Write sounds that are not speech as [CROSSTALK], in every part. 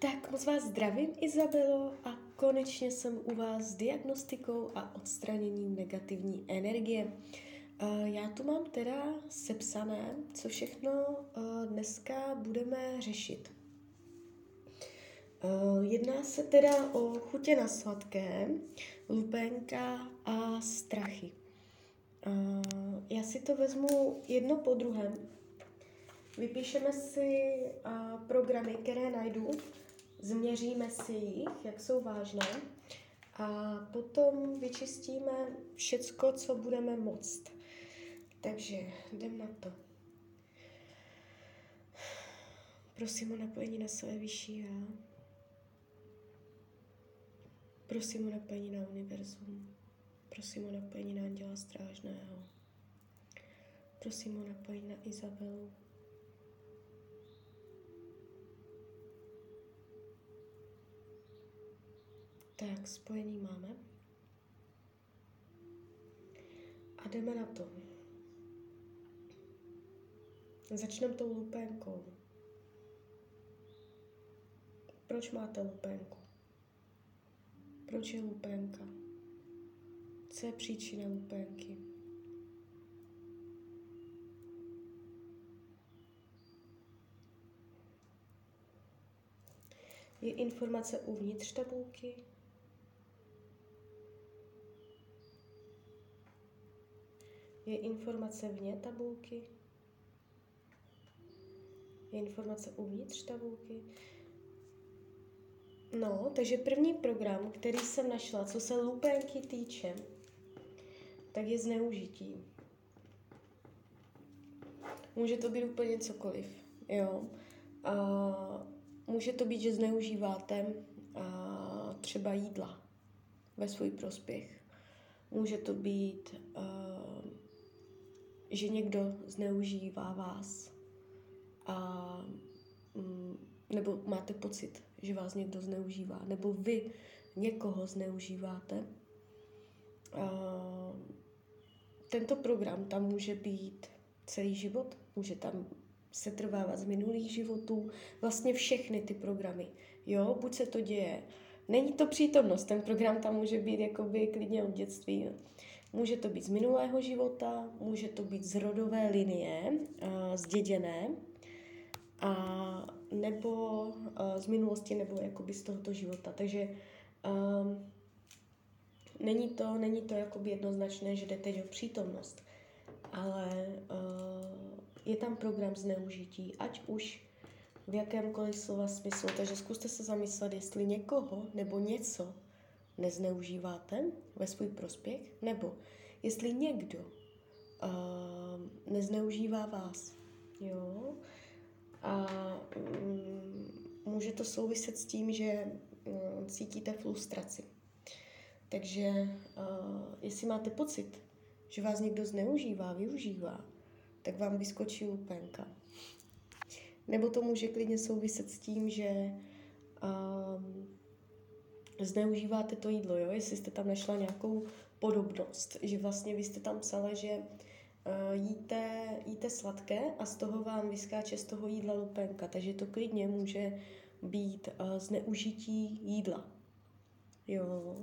Tak moc vás zdravím, Izabelo, a konečně jsem u vás s diagnostikou a odstraněním negativní energie. Já tu mám teda sepsané, co všechno dneska budeme řešit. Jedná se teda o chutě na sladké, lupenka a strachy. Já si to vezmu jedno po druhém. Vypíšeme si programy, které najdu změříme si jich, jak jsou vážné a potom vyčistíme všecko, co budeme moct. Takže jdem na to. Prosím o napojení na své vyšší já. Prosím o napojení na univerzum. Prosím o napojení na Anděla Strážného. Prosím o napojení na Izabelu. Tak, spojení máme. A jdeme na to. Začneme tou lupénkou. Proč máte lupénku? Proč je lupénka? Co je příčina lupénky? Je informace uvnitř tabulky? Je informace vně tabulky? Je informace uvnitř tabulky? No, takže první program, který jsem našla, co se lupenky týče, tak je zneužití. Může to být úplně cokoliv, jo. A může to být, že zneužíváte a třeba jídla ve svůj prospěch. Může to být že někdo zneužívá vás a mm, nebo máte pocit, že vás někdo zneužívá, nebo vy někoho zneužíváte. A tento program tam může být celý život, může tam se trvávat z minulých životů, vlastně všechny ty programy. Jo, buď se to děje, není to přítomnost, ten program tam může být jakoby klidně od dětství. Jo. Může to být z minulého života, může to být z rodové linie, zděděné, a nebo z minulosti, nebo jakoby z tohoto života. Takže um, není to, není to jakoby jednoznačné, že jde teď o přítomnost, ale uh, je tam program zneužití, ať už v jakémkoliv slova smyslu. Takže zkuste se zamyslet, jestli někoho nebo něco nezneužíváte ve svůj prospěch, nebo jestli někdo uh, nezneužívá vás. Jo? A um, může to souviset s tím, že um, cítíte frustraci. Takže uh, jestli máte pocit, že vás někdo zneužívá, využívá, tak vám vyskočí lupenka. Nebo to může klidně souviset s tím, že um, zneužíváte to jídlo, jo? jestli jste tam našla nějakou podobnost, že vlastně vy jste tam psala, že uh, jíte, jíte sladké a z toho vám vyskáče z toho jídla lupenka, takže to klidně může být uh, zneužití jídla. Jo.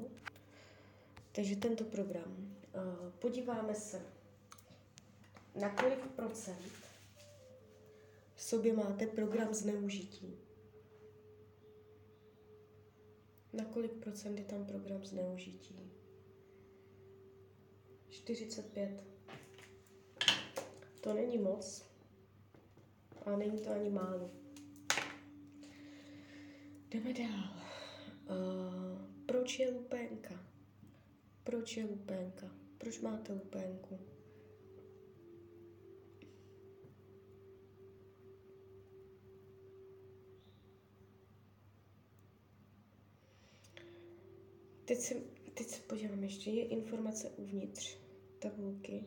Takže tento program. Uh, podíváme se, na kolik procent v sobě máte program zneužití. Na kolik procent je tam program zneužití? 45. To není moc. A není to ani málo. Jdeme dál. Uh, proč je lupénka? Proč je lupénka? Proč máte lupénku? Teď se, teď se podívám ještě, je informace uvnitř tabulky.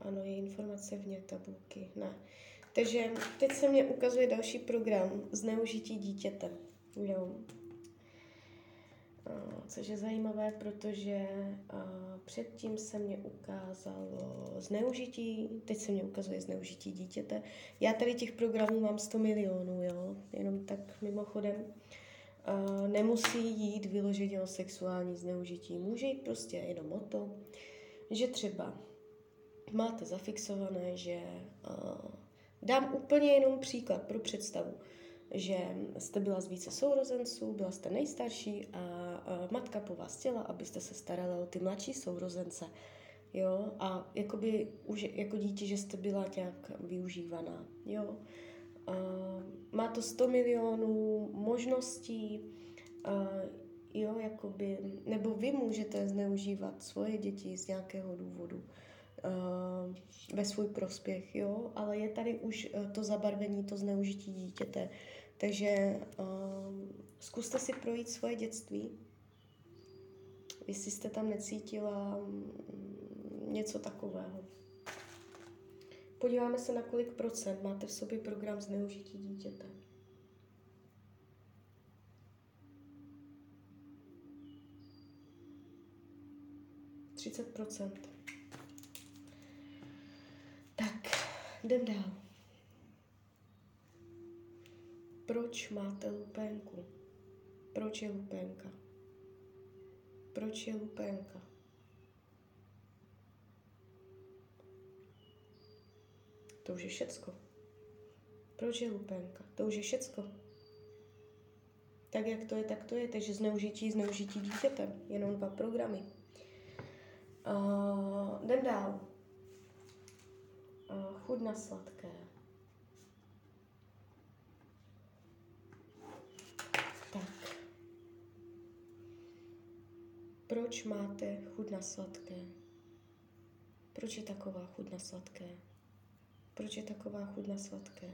Ano, je informace vně tabulky. Ne. Takže teď se mě ukazuje další program zneužití dítěte. Jo. Což je zajímavé, protože předtím se mě ukázalo zneužití, teď se mě ukazuje zneužití dítěte. Já tady těch programů mám 100 milionů, jo, jenom tak mimochodem, nemusí jít vyloženě o sexuální zneužití. Může jít prostě jenom o to, že třeba máte zafixované, že uh, dám úplně jenom příklad pro představu, že jste byla z více sourozenců, byla jste nejstarší a, a matka po vás chtěla, abyste se starala o ty mladší sourozence. Jo, a jakoby už jako dítě, že jste byla nějak využívaná. Jo. A má to 100 milionů možností, jo, jakoby, nebo vy můžete zneužívat svoje děti z nějakého důvodu ve svůj prospěch, jo, ale je tady už uh, to zabarvení, to zneužití dítěte. Takže zkuste si projít svoje dětství, jestli jste tam necítila um, něco takového. Podíváme se, na kolik procent máte v sobě program zneužití dítěte. 30%. Tak, jdem dál. Proč máte lupénku? Proč je lupénka? Proč je lupénka? To už je všecko. Proč je lupénka? To už je všecko. Tak, jak to je, tak to je. Takže zneužití, zneužití dítětem. Jenom dva programy. Uh, jdem dál. Uh, chud na sladké. Tak. Proč máte chud na sladké? Proč je taková chud na sladké? Proč je taková chud na sladké?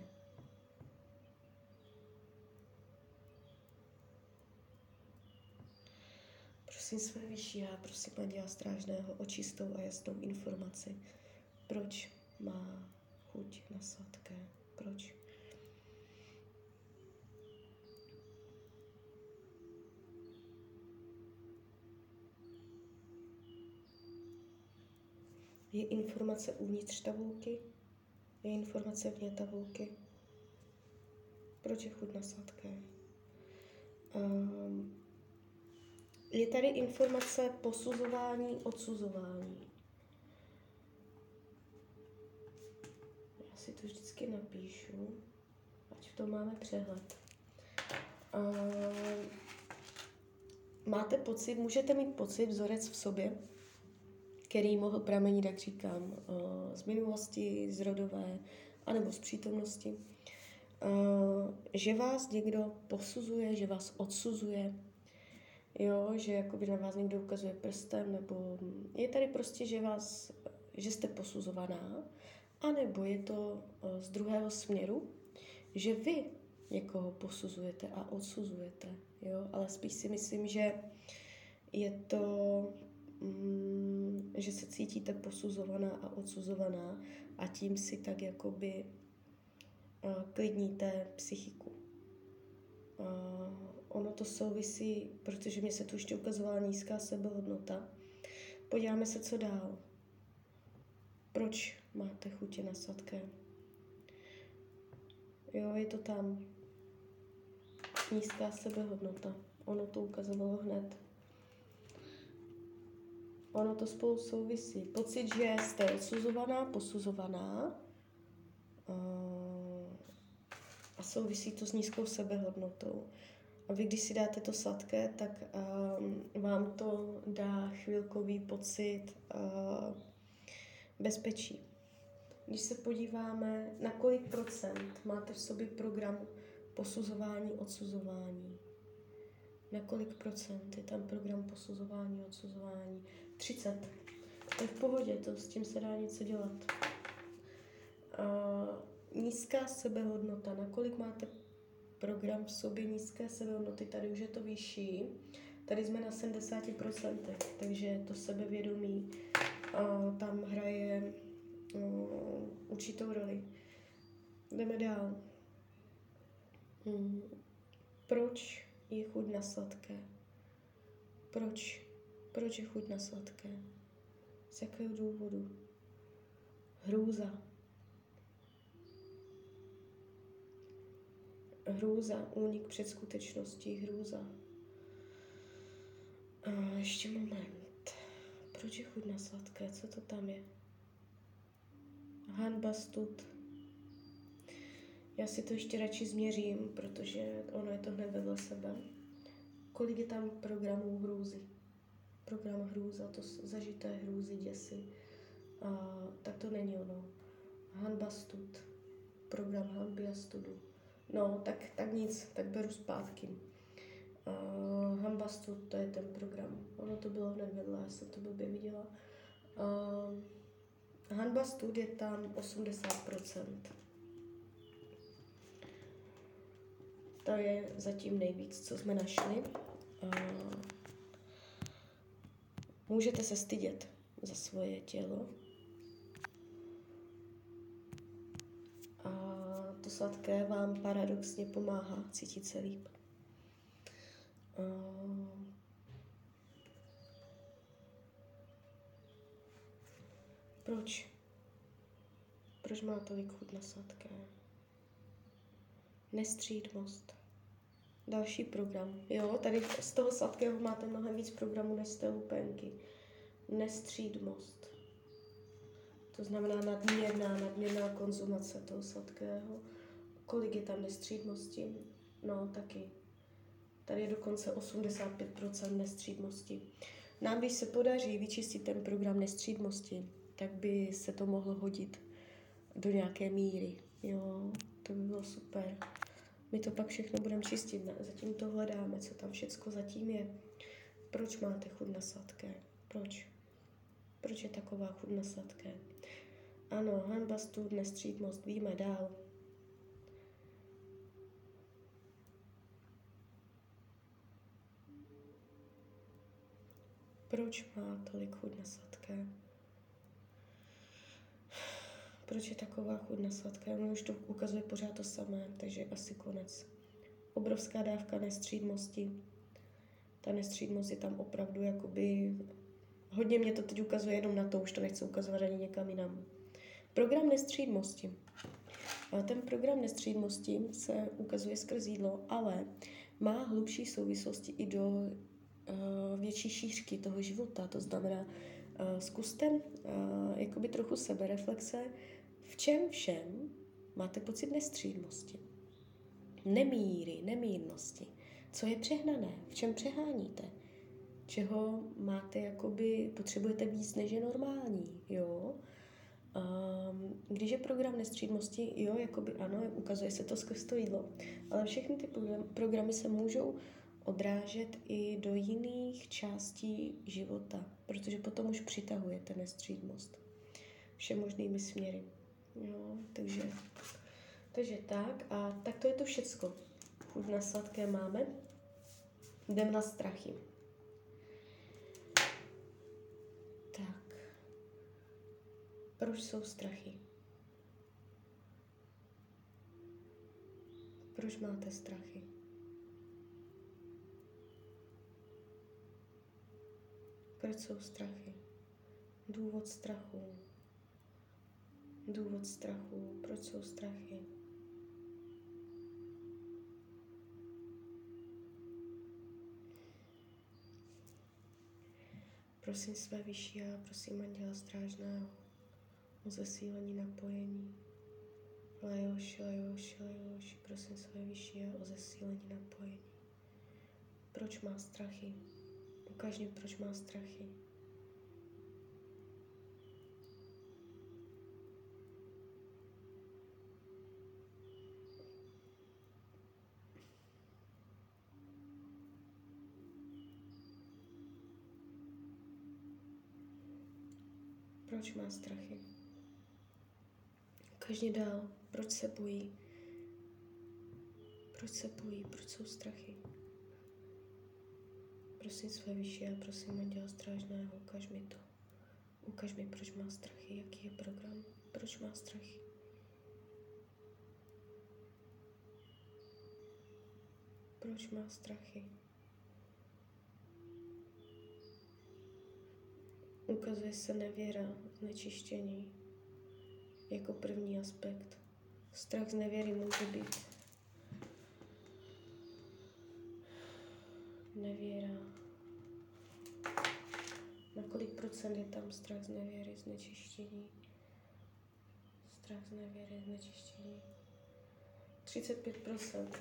Prosím své vyšší já, prosím Anděla Strážného o čistou a jasnou informaci. Proč má chuť na sladké? Proč? Je informace uvnitř tabulky? Je informace vně tabulky? Proč je chuť na sladké? Um, je tady informace posuzování, odsuzování. Já si to vždycky napíšu, ať v tom máme přehled. Uh, máte pocit, můžete mít pocit, vzorec v sobě, který mohl pramenit, jak říkám, uh, z minulosti, z rodové, anebo z přítomnosti, uh, že vás někdo posuzuje, že vás odsuzuje, jo, že jakoby na vás někdo ukazuje prstem, nebo je tady prostě, že vás, že jste posuzovaná, anebo je to z druhého směru, že vy někoho posuzujete a odsuzujete, jo, ale spíš si myslím, že je to, mm, že se cítíte posuzovaná a odsuzovaná a tím si tak jakoby uh, klidníte psychiku. Uh, ono to souvisí, protože mě se tu ještě ukazovala nízká sebehodnota. Podíváme se, co dál. Proč máte chutě na sladké? Jo, je to tam. Nízká sebehodnota. Ono to ukazovalo hned. Ono to spolu souvisí. Pocit, že jste odsuzovaná, posuzovaná a souvisí to s nízkou sebehodnotou. A vy, když si dáte to sladké, tak um, vám to dá chvilkový pocit uh, bezpečí. Když se podíváme, na kolik procent máte v sobě program posuzování, odsuzování. Na kolik procent je tam program posuzování, odsuzování? 30. To je v pohodě, to s tím se dá něco dělat. Uh, nízká sebehodnota, na kolik máte program v sobě nízké sebehodnoty, tady už je to vyšší. Tady jsme na 70%, takže to sebevědomí uh, tam hraje uh, určitou roli. Jdeme dál. Hmm. Proč je chuť na sladké? Proč? Proč je chuť na sladké? Z jakého důvodu? Hrůza hrůza, únik před skutečností, hrůza. A ještě moment. Proč je chuť na sladké? Co to tam je? Hanba stud. Já si to ještě radši změřím, protože ono je to hned vedle sebe. Kolik je tam programů hrůzy? Program hrůza, to zažité hrůzy, děsy. A, tak to není ono. Hanba stud. Program hanby a studu. No, tak, tak nic, tak beru zpátky. Uh, hanba stud, to je ten program. Ono to bylo hned vedle, já jsem to blbě viděla. Uh, hanba stud je tam 80%. To je zatím nejvíc, co jsme našli. Uh, můžete se stydět za svoje tělo. A to sladké vám paradoxně pomáhá cítit se líp. Uh, proč? Proč má tolik chut na sladké? Nestřídmost. Další program. Jo, tady z toho sladkého máte mnohem víc programů než z té lupenky. Nestřídmost. To znamená nadměrná, nadměrná konzumace toho sladkého. Kolik je tam nestřídmosti? No, taky. Tady je dokonce 85% nestřídmosti. Nám, když se podaří vyčistit ten program nestřídmosti, tak by se to mohlo hodit do nějaké míry. Jo, to by bylo super. My to pak všechno budeme čistit, zatím to hledáme, co tam všecko zatím je. Proč máte chud na sladké? Proč? Proč je taková chud na sladké? Ano, hanba, stud, nestřídmost, víme dál. Proč má tolik chud na sladké? Proč je taková chuť na sladké? Ono už to ukazuje pořád to samé, takže asi konec. Obrovská dávka nestřídmosti. Ta nestřídmost je tam opravdu jakoby... Hodně mě to teď ukazuje jenom na to, už to nechci ukazovat ani někam jinam. Program nestřídmosti. Ten program nestřídmosti se ukazuje skrz jídlo, ale má hlubší souvislosti i do uh, větší šířky toho života. To znamená, uh, zkuste uh, jakoby trochu sebereflexe, v čem všem máte pocit nestřídmosti, nemíry, nemírnosti, co je přehnané, v čem přeháníte, čeho máte, jakoby potřebujete víc, než je normální, jo. Um, když je program nestřídmosti, jo, jakoby ano, ukazuje se to skrz to jídlo, ale všechny ty programy se můžou odrážet i do jiných částí života, protože potom už přitahujete nestřídmost. Všemožnými směry. Jo, takže, takže tak a tak to je to všecko. Chuť na sladké máme. Jdem na strachy. Tak. Proč jsou strachy? Proč máte strachy? Proč jsou strachy? Důvod strachu důvod strachu, proč jsou strachy. Prosím své vyšší a prosím Anděla Strážného o zesílení napojení. Lajoši, lajoši, lajoši, prosím své vyšší a o zesílení napojení. Proč má strachy? Ukaž mi, proč má strachy. Proč má strachy? Každý dál. Proč se bojí? Proč se bojí? Proč jsou strachy? Prosím své vyšší a prosím Anděla Strážného, ukaž mi to. Ukaž mi, proč má strachy, jaký je program, proč má strachy. Proč má strachy? Ukazuje se nevěra, znečištění jako první aspekt. Strach z nevěry může být. Nevěra. Na kolik procent je tam strach z nevěry, znečištění? Strach z nevěry, znečištění. 35 procent.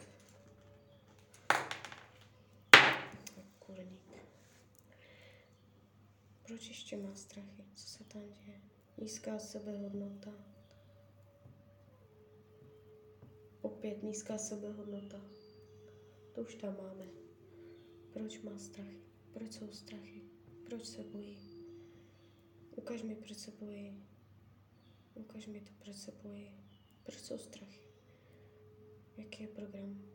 Jako kurník. Proč ještě má strachy? Co se tam děje? Nízká sebehodnota. Opět nízká sebehodnota. To už tam máme. Proč má strachy? Proč jsou strachy? Proč se bojí? Ukaž mi, proč se bojí. Ukaž mi to, proč se bojí. Proč jsou strachy? Jaký je program?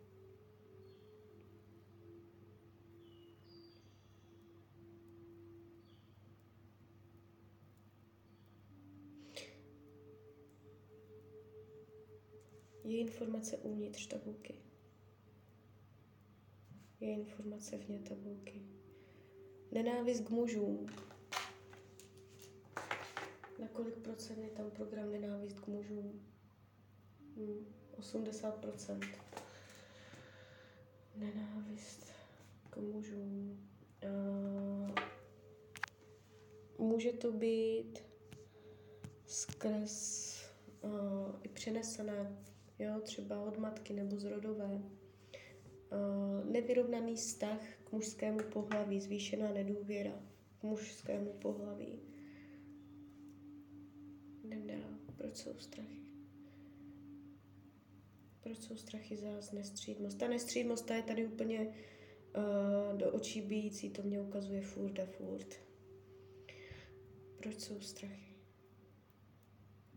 Je informace uvnitř tabulky. Je informace vně tabulky. Nenávist k mužům. Na kolik procent je tam program nenávist k mužům? Hmm, 80 procent. Nenávist k mužům. Může to být skrz uh, i přenesené jo, třeba od matky nebo z rodové. Nevyrovnaný vztah k mužskému pohlaví, zvýšená nedůvěra k mužskému pohlaví. Jdem dál. Proč jsou strachy? Proč jsou strachy za nestřídmost? Ta nestřídmost ta je tady úplně uh, do očí bíjící, to mě ukazuje furt a furt. Proč jsou strachy?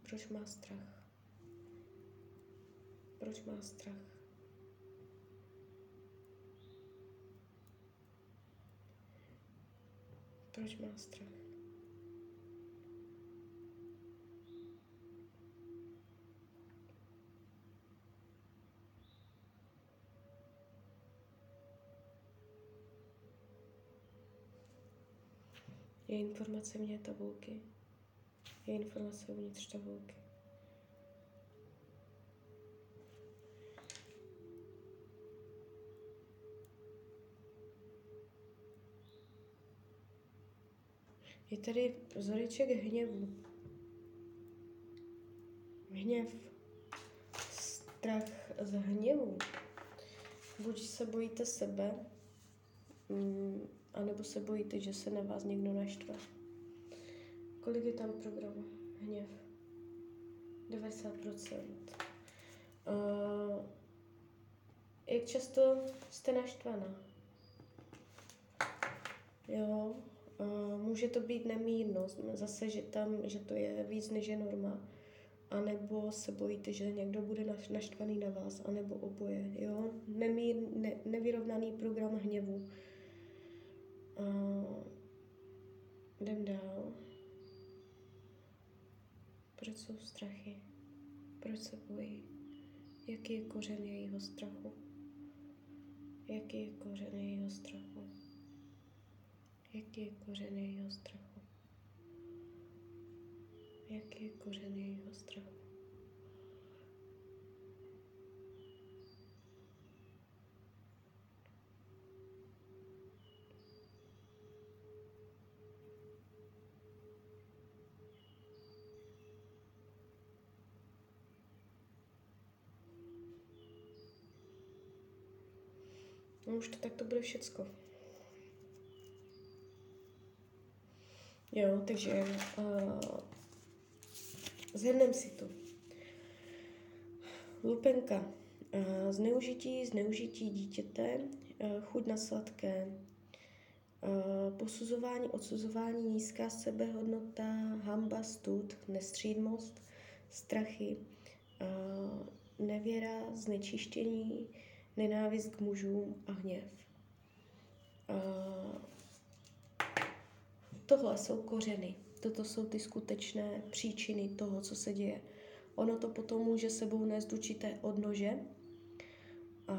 Proč má strach? Proč má strach? Proč má strach? Je informace vně tabulky. Je informace uvnitř tabulky. Je tady vzoreček hněvu. Hněv. Strach z hněvu. Buď se bojíte sebe, mm, anebo se bojíte, že se na vás někdo naštve. Kolik je tam programu? Hněv. 90%. Uh, jak často jste naštvaná? Jo, může to být nemírnost, zase, že tam, že to je víc než je norma. A nebo se bojíte, že někdo bude naštvaný na vás, anebo oboje, jo? Nemír, ne, nevyrovnaný program hněvu. Uh, jdem dál. Proč jsou strachy? Proč se bojí? Jaký je kořen jejího strachu? Jaký je kořen jejího strachu? Jaký je kořen jejího strachu? Jaký je kořen jejího strachu? No už to tak to bude všecko. Jo, takže uh, zhrnem si to. Lupenka. Uh, zneužití, zneužití dítěte, uh, chuť na sladké, uh, posuzování, odsuzování, nízká sebehodnota, hamba, stud, nestřídmost, strachy, uh, nevěra, znečištění, nenávist k mužům a hněv. Uh, Tohle jsou kořeny. Toto jsou ty skutečné příčiny toho, co se děje. Ono to potom může sebou nést určité odnože, a,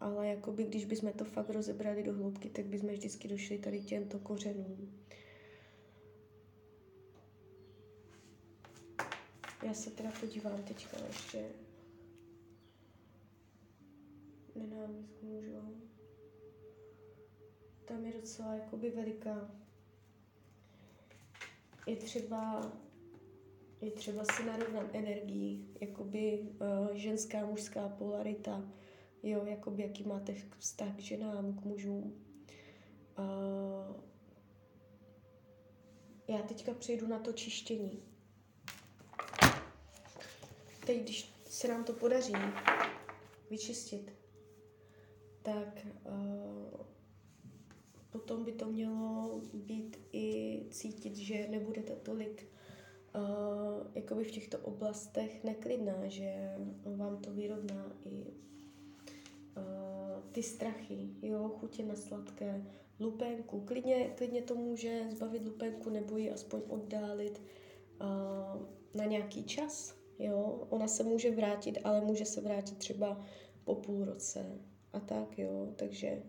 ale jakoby, když bychom to fakt rozebrali do hloubky, tak bychom vždycky došli tady těmto kořenům. Já se teda podívám teďka ještě nenávist mužům. Tam je docela jakoby veliká. Je třeba, je třeba si narovnat energii, jakoby uh, ženská, mužská polarita, jo, jakoby jaký máte vztah k ženám, k mužům. Uh, já teďka přejdu na to čištění. Teď, když se nám to podaří vyčistit, tak uh, potom by to mělo být i cítit, že nebudete tolik uh, v těchto oblastech neklidná, že vám to vyrovná i uh, ty strachy, jo, chutě na sladké, lupenku. Klidně, klidně to může zbavit lupenku nebo ji aspoň oddálit uh, na nějaký čas. Jo? Ona se může vrátit, ale může se vrátit třeba po půl roce a tak, jo. Takže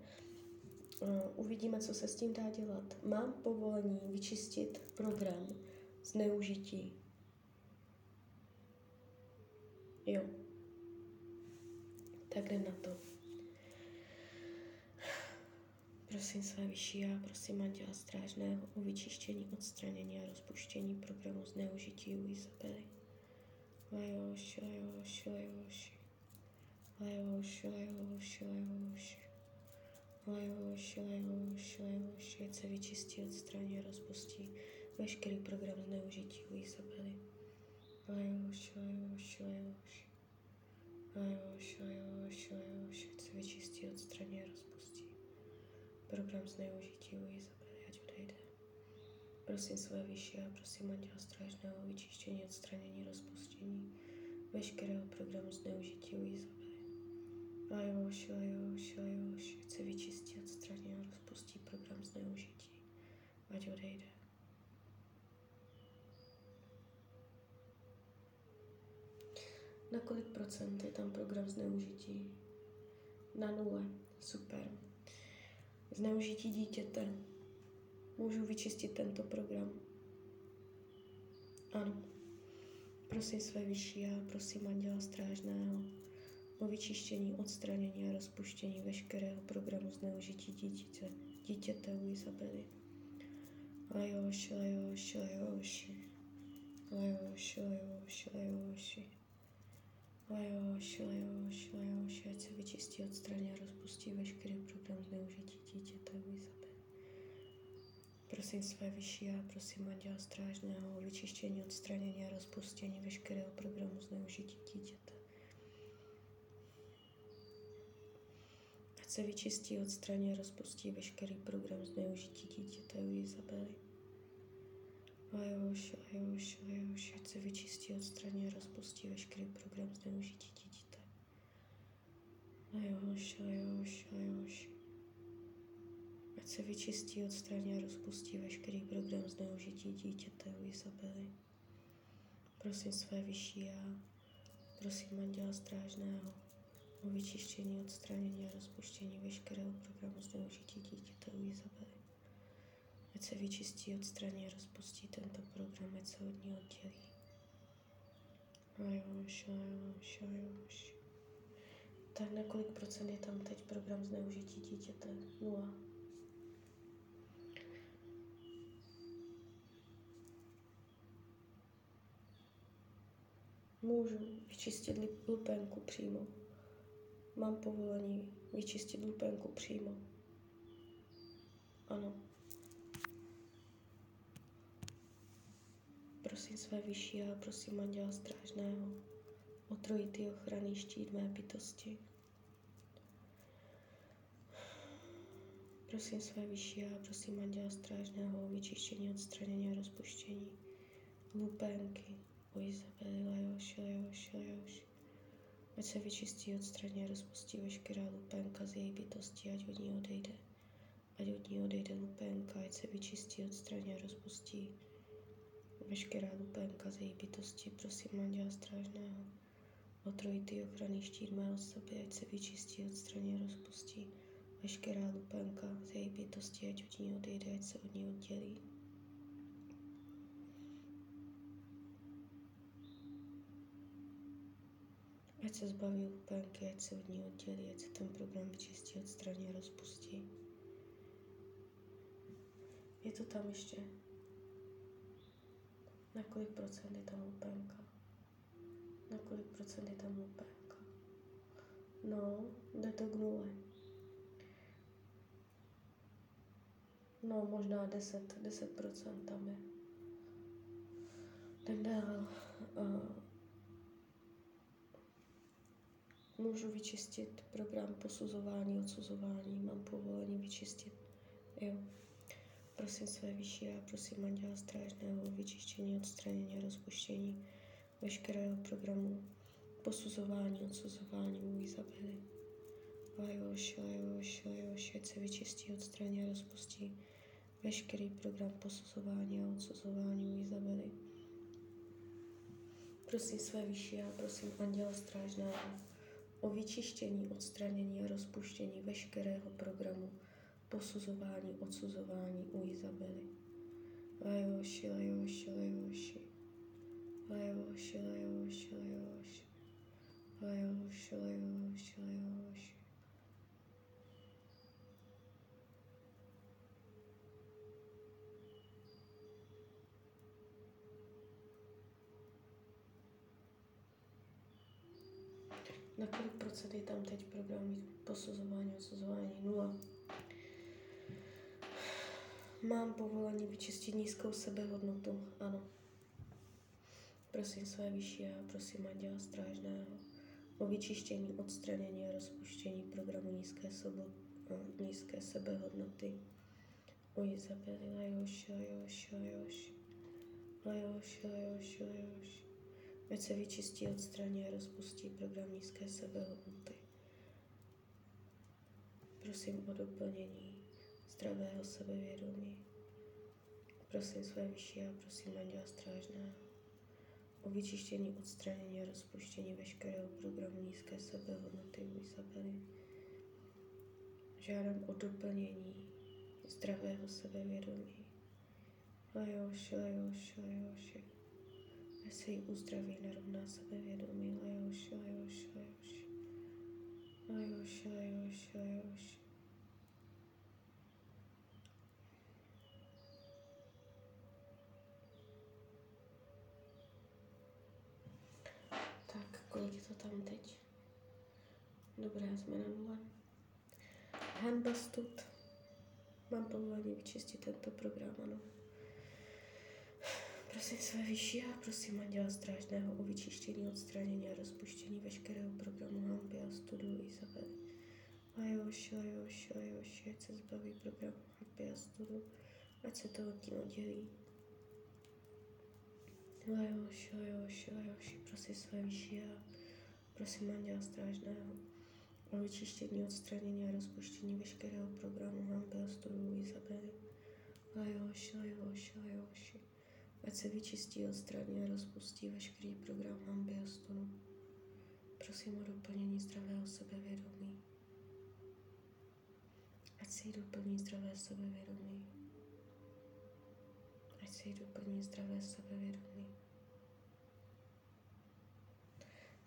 uvidíme, co se s tím dá dělat. Mám povolení vyčistit program zneužití. Jo. Tak jdem na to. Prosím své vyšší já, prosím Anděla Strážného o vyčištění, odstranění a rozpuštění programu zneužití u Izabely. Lajoši, lajoši, lajoši. Lajoši, lajoši, lajoši. Lajoši, lajoši, lajoši. Ať se vyčistí, odstraní a rozpustí veškerý program zneužití u Izabely. Lajoši, lajoši, lajoši. Lajoši, lajoši, lajoši. Ať se vyčistí, odstraní a rozpustí program zneužití u Izabely, ať odejde. Prosím své vyšší a prosím Anděla Strážného vyčištění, odstranění, rozpustění veškerého programu zneužití u Izabely. Lajoši, lajoši, lajoši, chce vyčistit, odstranit a rozpustí program zneužití, ať odejde. Na kolik procent je tam program zneužití? Na nule. Super zneužití dítěte, můžu vyčistit tento program. Ano. Prosím své vyšší já, prosím Anděla Strážného o vyčištění, odstranění a rozpuštění veškerého programu zneužití dítěte, dítěte u Izabely. Lajoši, lajoši, lajoši. Lajoši, lajoši, lajoši. Lajoši, lajoši, lajoši, ať se vyčistí, odstraní a rozpustí veškerý program zneužití dítěte u Izabely. Prosím své vyšší a prosím Anděla Strážného o vyčištění, odstranění a rozpustění veškerého programu zneužití dítěte. Se vyčistí, odstraní a rozpustí veškerý program zneužití dítěte u Izabely. Lajoš, lajoš, lajoš, ať se vyčistí, odstraní a rozpustí veškerý program zneužití dítěte. Lajoš, lajoš, lajoš. Ať se vyčistí, odstraní a rozpustí veškerý program zneužití dítěte u Izabely. Prosím své vyšší já, prosím Anděla Strážného o vyčištění, odstranění a rozpuštění veškerého programu zneužití dítěte u Izabely. Ať se vyčistí, odstraní a rozpustí tento program, ať se od ní oddělí. Ajoš, ajoš, ajoš. Tak na kolik procent je tam teď program zneužití dítěte? Nula. Můžu vyčistit lupenku přímo. Mám povolení vyčistit lupenku přímo. Ano. Prosím své vyšší a prosím Anděla Strážného o trojitý ochranný štít mé bytosti. Prosím své vyšší a prosím Anděla Strážného o vyčištění, odstranění a rozpuštění lupenky, o Izabeli, Lajoši, Lajoši, Lajoši. Ať se vyčistí, odstraní a rozpustí veškerá lupenka z její bytosti, ať od ní odejde. Ať od ní odejde lupenka, ať se vyčistí, odstraní a rozpustí veškerá lupenka z její bytosti, prosím Anděla Strážného, o trojitý ochranný štít mé osoby, ať se vyčistí, odstraní a rozpustí veškerá lupenka z její bytosti, ať od ní odejde, ať se od ní oddělí. Ať se zbaví upénky, ať se od ní oddělí, ať se ten program vyčistí, odstraní rozpustí. Je to tam ještě? Na kolik procent je tam upénka? Na kolik procent je tam upénka? No, jde to k nule. No, možná 10, 10% tam je. Jdem dál. Uh, můžu vyčistit program posuzování, odsuzování, mám povolení vyčistit. Jo. Prosím své vyšší a prosím Anděla Strážného o vyčištění, odstranění a rozpuštění veškerého programu posuzování, odsuzování u Izabely. Lajoš, lajoš, lajoš, ať se vyčistí, odstraní a rozpustí veškerý program posuzování a odsuzování u Izabely. Prosím své vyšší a prosím Anděla Strážného o vyčištění, odstranění a rozpuštění veškerého programu posuzování, odsuzování u Izabely. Lajoši, lajoši, lajoši. Na kolik procent je tam teď program posuzování, odsuzování? Nula. Mám povolení vyčistit nízkou sebehodnotu, ano. Prosím své vyšší a prosím Anděla Strážného o vyčištění, odstranění a rozpuštění programu nízké, sobo, nízké sebehodnoty. O Izabeli, lajoš, lajoš, lajoš, lajoš, lajoš, lajoš. Ať se vyčistí, odstraní a rozpustí program nízké sebehodnoty. Prosím o doplnění zdravého sebevědomí. Prosím své vyšší a prosím Anděla Strážného o vyčištění, odstranění a rozpuštění veškerého programu nízké sebehodnoty u Izabely. Žádám o doplnění zdravého sebevědomí. Lajoši, lajoši, lajoši. Ať se jí uzdraví narovná sebevědomí. Lajoši, lajoši, lajoši. Lajoši, lajoši, lajoši. Tak, kolik je to tam teď? Dobré, jsme na nule. Hanba. Mám povolení vyčistit tento program, ano. Prosím své vyšší a prosím Anděla Strážného o vyčištění, odstranění a rozpuštění veškerého programu Hanby a studu Izabely. Lajoš, lajoš, lajoš, ať se zbaví programu Hanby a studu, ať se to od ní oddělí. Lajoš, lajoš, lajoš, prosím své vyšší a prosím Anděla Strážného o vyčištění, odstranění a rozpuštění veškerého programu Hanby a studu Izabely. Lajoš, lajoš, lajoš, ať se vyčistí, odstraní a rozpustí veškerý program hamby a. Prosím o doplnění zdravého sebevědomí. Ať jí doplní zdravé sebevědomí. Ať jí doplní zdravé sebevědomí.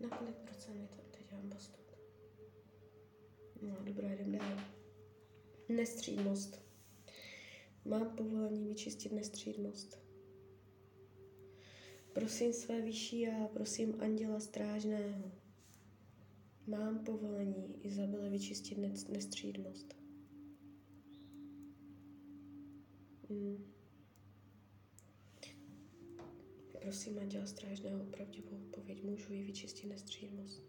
Na kolik procent je tam teď hamba stud? No, dobrá, jdem dál. Nestřídmost. Mám povolení vyčistit nestřídmost. Prosím své vyšší a prosím anděla strážného. Mám povolení Izabele vyčistit nestřídmost. Hmm. Prosím anděla strážného pravdivou odpověď. Můžu ji vyčistit nestřídmost?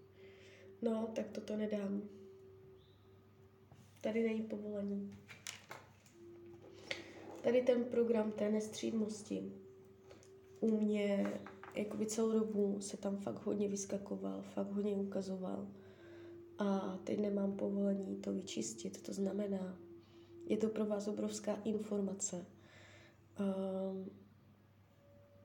No, tak toto nedám. Tady není povolení. Tady ten program té nestřídmosti u mě jakoby celou dobu se tam fakt hodně vyskakoval, fakt hodně ukazoval. A teď nemám povolení to vyčistit. To znamená, je to pro vás obrovská informace. Um,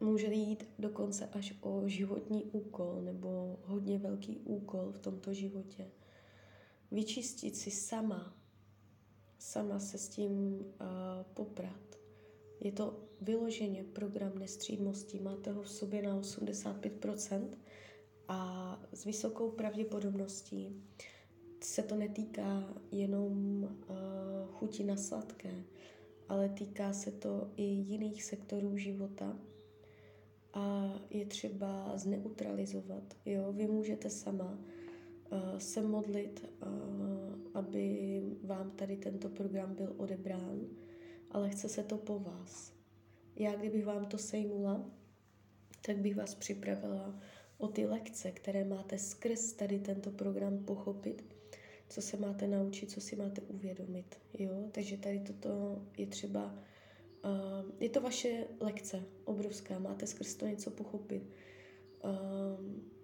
může jít dokonce až o životní úkol nebo hodně velký úkol v tomto životě. Vyčistit si sama, sama se s tím uh, poprat je to vyloženě program nestřídmosti, máte ho v sobě na 85% A s vysokou pravděpodobností se to netýká jenom uh, chuti na sladké, ale týká se to i jiných sektorů života a je třeba zneutralizovat. Jo? Vy můžete sama uh, se modlit, uh, aby vám tady tento program byl odebrán, ale chce se to po vás. Já, kdybych vám to sejmula, tak bych vás připravila o ty lekce, které máte skrz tady tento program pochopit, co se máte naučit, co si máte uvědomit. Jo? Takže tady toto je třeba, uh, je to vaše lekce obrovská, máte skrz to něco pochopit. Uh,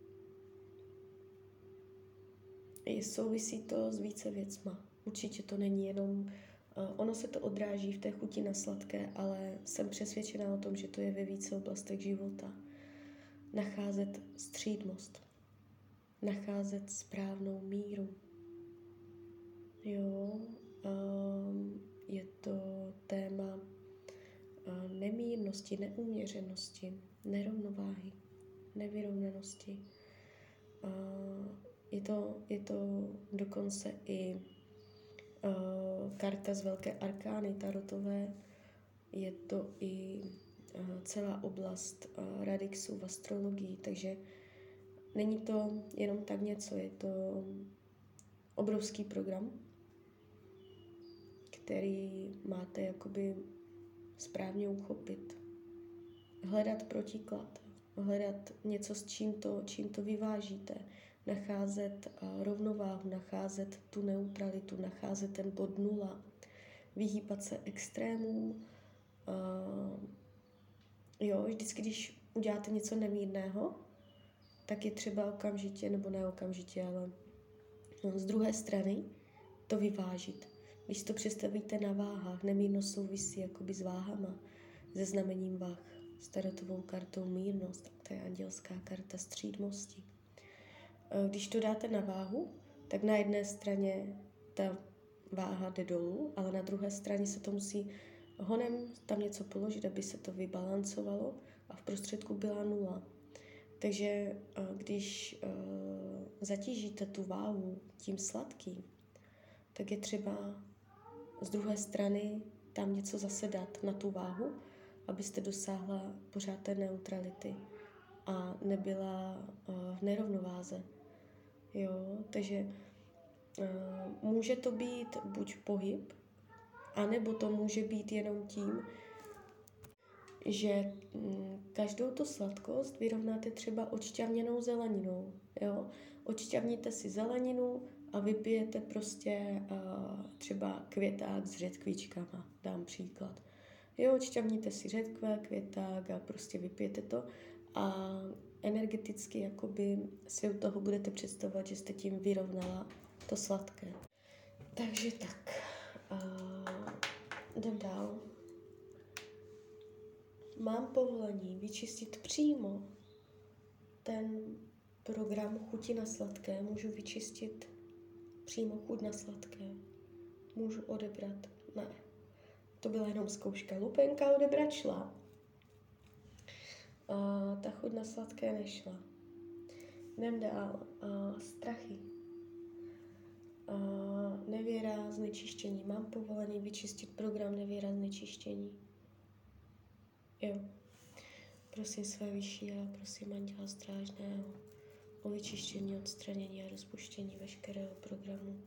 souvisí to s více věcma. Určitě to není jenom, ono se to odráží v té chuti na sladké, ale jsem přesvědčená o tom, že to je ve více oblastech života nacházet střídmost, nacházet správnou míru. Jo, um, je to téma uh, nemírnosti, neuměřenosti, nerovnováhy, nevyrovnanosti. Uh, je, to, je to dokonce i uh, karta z Velké arkány tarotové, je to i Eh, celá oblast eh, radixu v astrologii, takže není to jenom tak něco, je to obrovský program, který máte jakoby správně uchopit. Hledat protiklad, hledat něco, s čím to, čím to vyvážíte, nacházet rovnováhu, nacházet tu neutralitu, nacházet ten bod nula, vyhýbat se extrémům, Jo, vždycky, když uděláte něco nemírného, tak je třeba okamžitě, nebo ne okamžitě, ale no, z druhé strany to vyvážit. Když to představíte na váhách, nemírnost souvisí jakoby s váhama, se znamením váh, s tarotovou kartou mírnost, to je andělská karta střídmosti. E, když to dáte na váhu, tak na jedné straně ta váha jde dolů, ale na druhé straně se to musí honem tam něco položit, aby se to vybalancovalo a v prostředku byla nula. Takže eh, když eh, zatížíte tu váhu tím sladkým, tak je třeba z druhé strany tam něco zasedat na tu váhu, abyste dosáhla pořád té neutrality a nebyla eh, v nerovnováze. Jo, takže může to být buď pohyb, a nebo to může být jenom tím, že mm, každou tu sladkost vyrovnáte třeba odšťavněnou zeleninou. Jo? Odšťavníte si zeleninu a vypijete prostě uh, třeba květák s řetkvičkama, dám příklad. Jo, odšťavníte si řetkve, květák a prostě vypijete to a energeticky jakoby si u toho budete představovat, že jste tím vyrovnala to sladké. Takže tak. Uh, jdem dál. Mám povolení vyčistit přímo ten program chuti na sladké. Můžu vyčistit přímo chuť na sladké. Můžu odebrat. Ne. To byla jenom zkouška. Lupenka odebrat šla. A ta chuť na sladké nešla. Jdem dál. A strachy nevěra, znečištění. Mám povolení vyčistit program nevěra, znečištění. Jo. Prosím své vyšší a prosím Anděla Strážného o vyčištění, odstranění a rozpuštění veškerého programu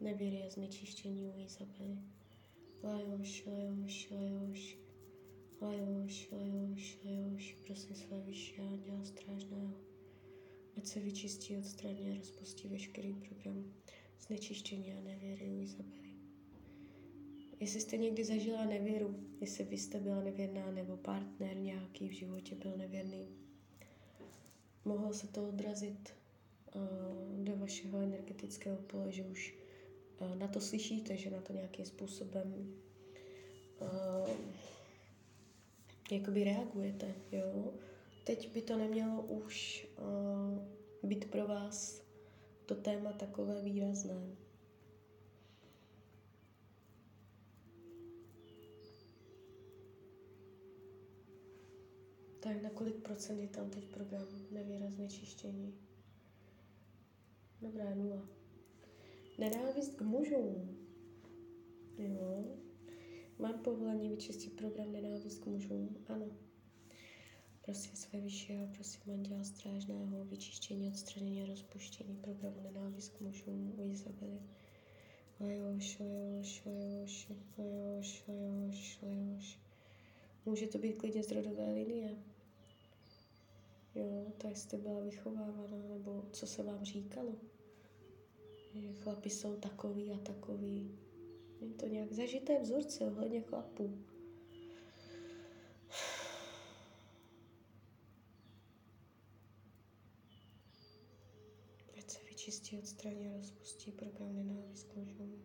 nevěry a znečištění u Izabely. Lajoš, lajoš, lajoš, lajoš, lajoš, lajoš, prosím své vyšší Anděla Strážného, ať se vyčistí, odstraní a rozpustí veškerý program znečištění a nevěry u Izabely. Jestli jste někdy zažila nevěru, jestli vy jste byla nevěrná nebo partner nějaký v životě byl nevěrný, mohlo se to odrazit uh, do vašeho energetického pole, že už uh, na to slyšíte, že na to nějakým způsobem uh, jakoby reagujete, jo. Teď by to nemělo už uh, být pro vás to téma takové výrazné. Tak na kolik procent je tam teď program nevýrazné čištění? Dobrá, nula. Nenávist k mužům. Jo. Mám povolení vyčistit program nenávist k mužům? Ano. Prosím své vyššího, prosím anděla strážného, vyčištění, odstranění rozpuštění programu nenávist k mužům u Izabely. Může to být klidně z rodové linie. Jo, tak jste byla vychovávaná, nebo co se vám říkalo. Chlapi jsou takový a takový. Je to nějak zažité vzorce ohledně chlapů. [SIGHS] Ať se vyčistí, odstraní a rozpustí program nenávist k mužům.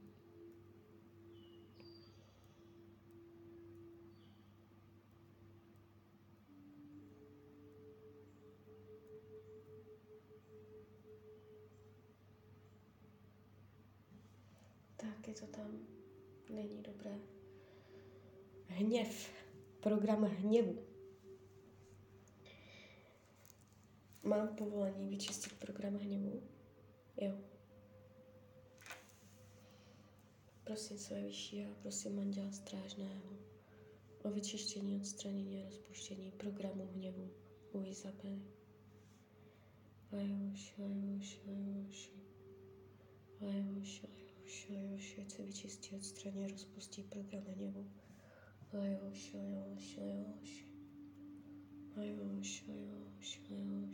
Tak je to tam. Není dobré. Hněv. Program hněvu. Mám povolení vyčistit program hněvu? Jo. Prosím své vyšší a prosím manžela strážného o vyčištění, odstranění a rozpuštění programu hněvu u Izabely. Lajoš, lajoš, lajoš, lajoš, lajoš, šilio se vyčistí, od odstraní, rozpustí programy prkameněvu. Lajo, šilio, šilio, Lajo, šilio, šilio,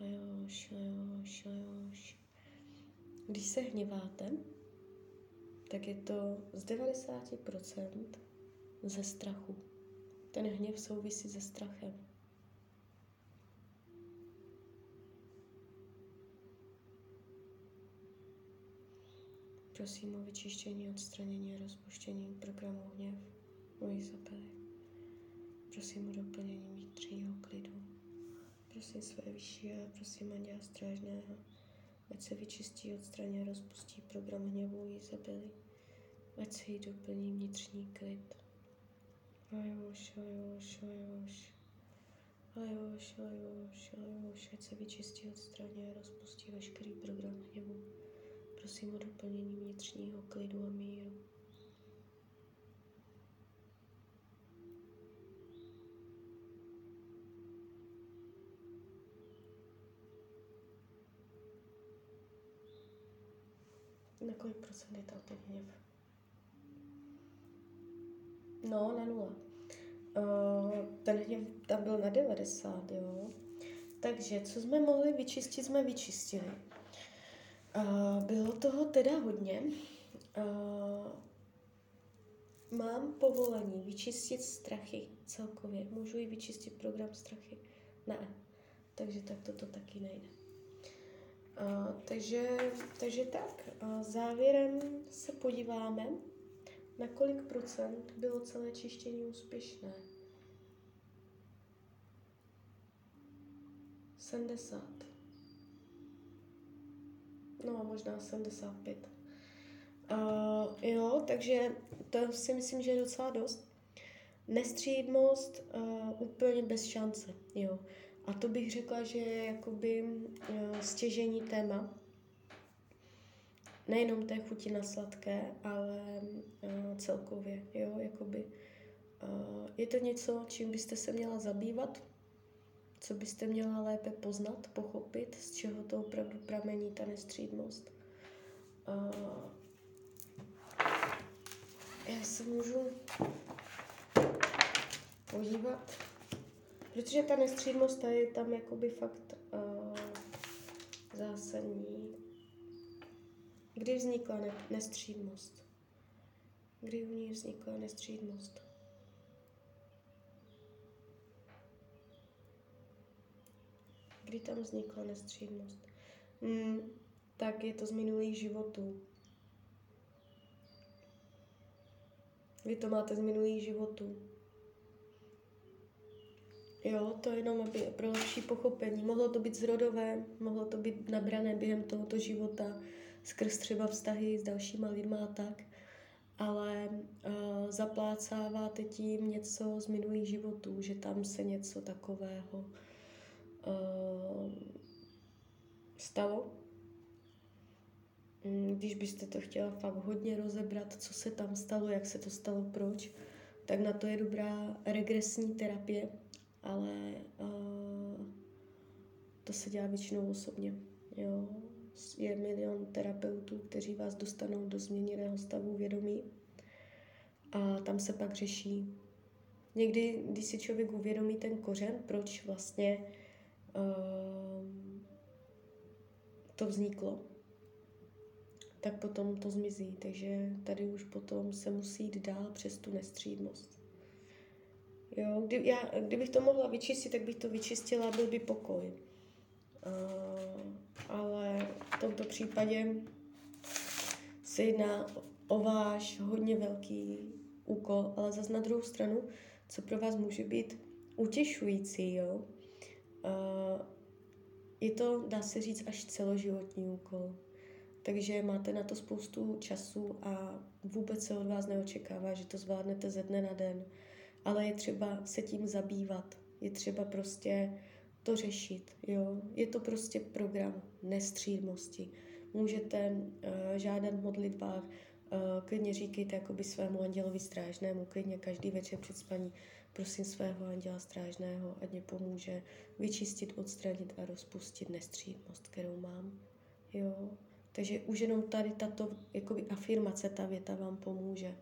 Lajo, šilio, šilio, Když se hněváte, tak je to z 90% ze strachu. Ten hněv souvisí se strachem. Prosím o vyčištění, odstranění a rozpuštění programu hněv u Izabely. Prosím o doplnění vnitřního klidu. Prosím své vyšší a prosím Anděla Strážného, ať se vyčistí, odstraní a rozpustí program hněvu Izabely. Ať se jí doplní vnitřní klid. Ajoš, ajoš, ajoš. Ajoš, ajoš, ajoš, ať se vyčistí, odstraní a rozpustí veškerý program hněvu. Prosím o doplnění vnitřního klidu a míru. Na kolik procent je tam ten hněv? No, na nula. Uh, ten hněv tam byl na 90, jo. Takže, co jsme mohli vyčistit, jsme vyčistili. Bylo toho teda hodně. Uh, mám povolení vyčistit strachy celkově. Můžu i vyčistit program strachy? Ne. Takže tak toto taky nejde. Uh, takže, takže tak, uh, závěrem se podíváme, na kolik procent bylo celé čištění úspěšné. 70. No, možná 75. Uh, jo, takže to si myslím, že je docela dost. Nestřídmost uh, úplně bez šance, jo. A to bych řekla, že je jakoby uh, stěžení téma. Nejenom té chuti na sladké, ale uh, celkově, jo, jakoby. Uh, je to něco, čím byste se měla zabývat, co byste měla lépe poznat, pochopit, z čeho to opravdu pramení ta nestřídmost. Uh, já se můžu podívat, protože ta nestřídmost je tam jakoby fakt uh, zásadní. Kdy vznikla ne- nestřídmost? Kdy u ní vznikla nestřídmost? Kdy tam vznikla nestřídmost? Hmm, tak je to z minulých životů. Vy to máte z minulých životů. Jo, to jenom aby pro lepší pochopení. Mohlo to být zrodové, mohlo to být nabrané během tohoto života, skrz třeba vztahy s dalšíma lidma a tak. Ale uh, zaplácáváte tím něco z minulých životů, že tam se něco takového stalo mm, když byste to chtěla fakt hodně rozebrat, co se tam stalo, jak se to stalo, proč, tak na to je dobrá regresní terapie, ale uh, to se dělá většinou osobně. Jo. Je milion terapeutů, kteří vás dostanou do změněného stavu vědomí a tam se pak řeší. Někdy, když si člověk uvědomí ten kořen, proč vlastně to vzniklo, tak potom to zmizí. Takže tady už potom se musí jít dál přes tu nestřídmost. Jo, kdy, já, kdybych to mohla vyčistit, tak bych to vyčistila, byl by pokoj. Uh, ale v tomto případě se jedná o váš hodně velký úkol, ale zase na druhou stranu, co pro vás může být utěšující, jo. Uh, je to, dá se říct, až celoživotní úkol. Takže máte na to spoustu času a vůbec se od vás neočekává, že to zvládnete ze dne na den. Ale je třeba se tím zabývat. Je třeba prostě to řešit. Jo? Je to prostě program nestřídmosti. Můžete uh, žádat v modlitbách, uh, klidně říkejte jakoby svému andělovi strážnému, klidně každý večer před spaní, prosím svého anděla strážného, ať mě pomůže vyčistit, odstranit a rozpustit nestřídmost, kterou mám. Jo? Takže už jenom tady tato jakoby afirmace, ta věta vám pomůže.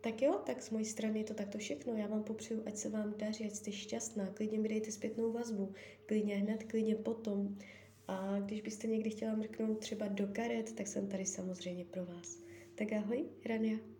Tak jo, tak z mojí strany je to takto všechno. Já vám popřeju, ať se vám daří, ať jste šťastná. Klidně mi dejte zpětnou vazbu. Klidně hned, klidně potom. A když byste někdy chtěla mrknout třeba do karet, tak jsem tady samozřejmě pro vás. Tak ahoj, Rania.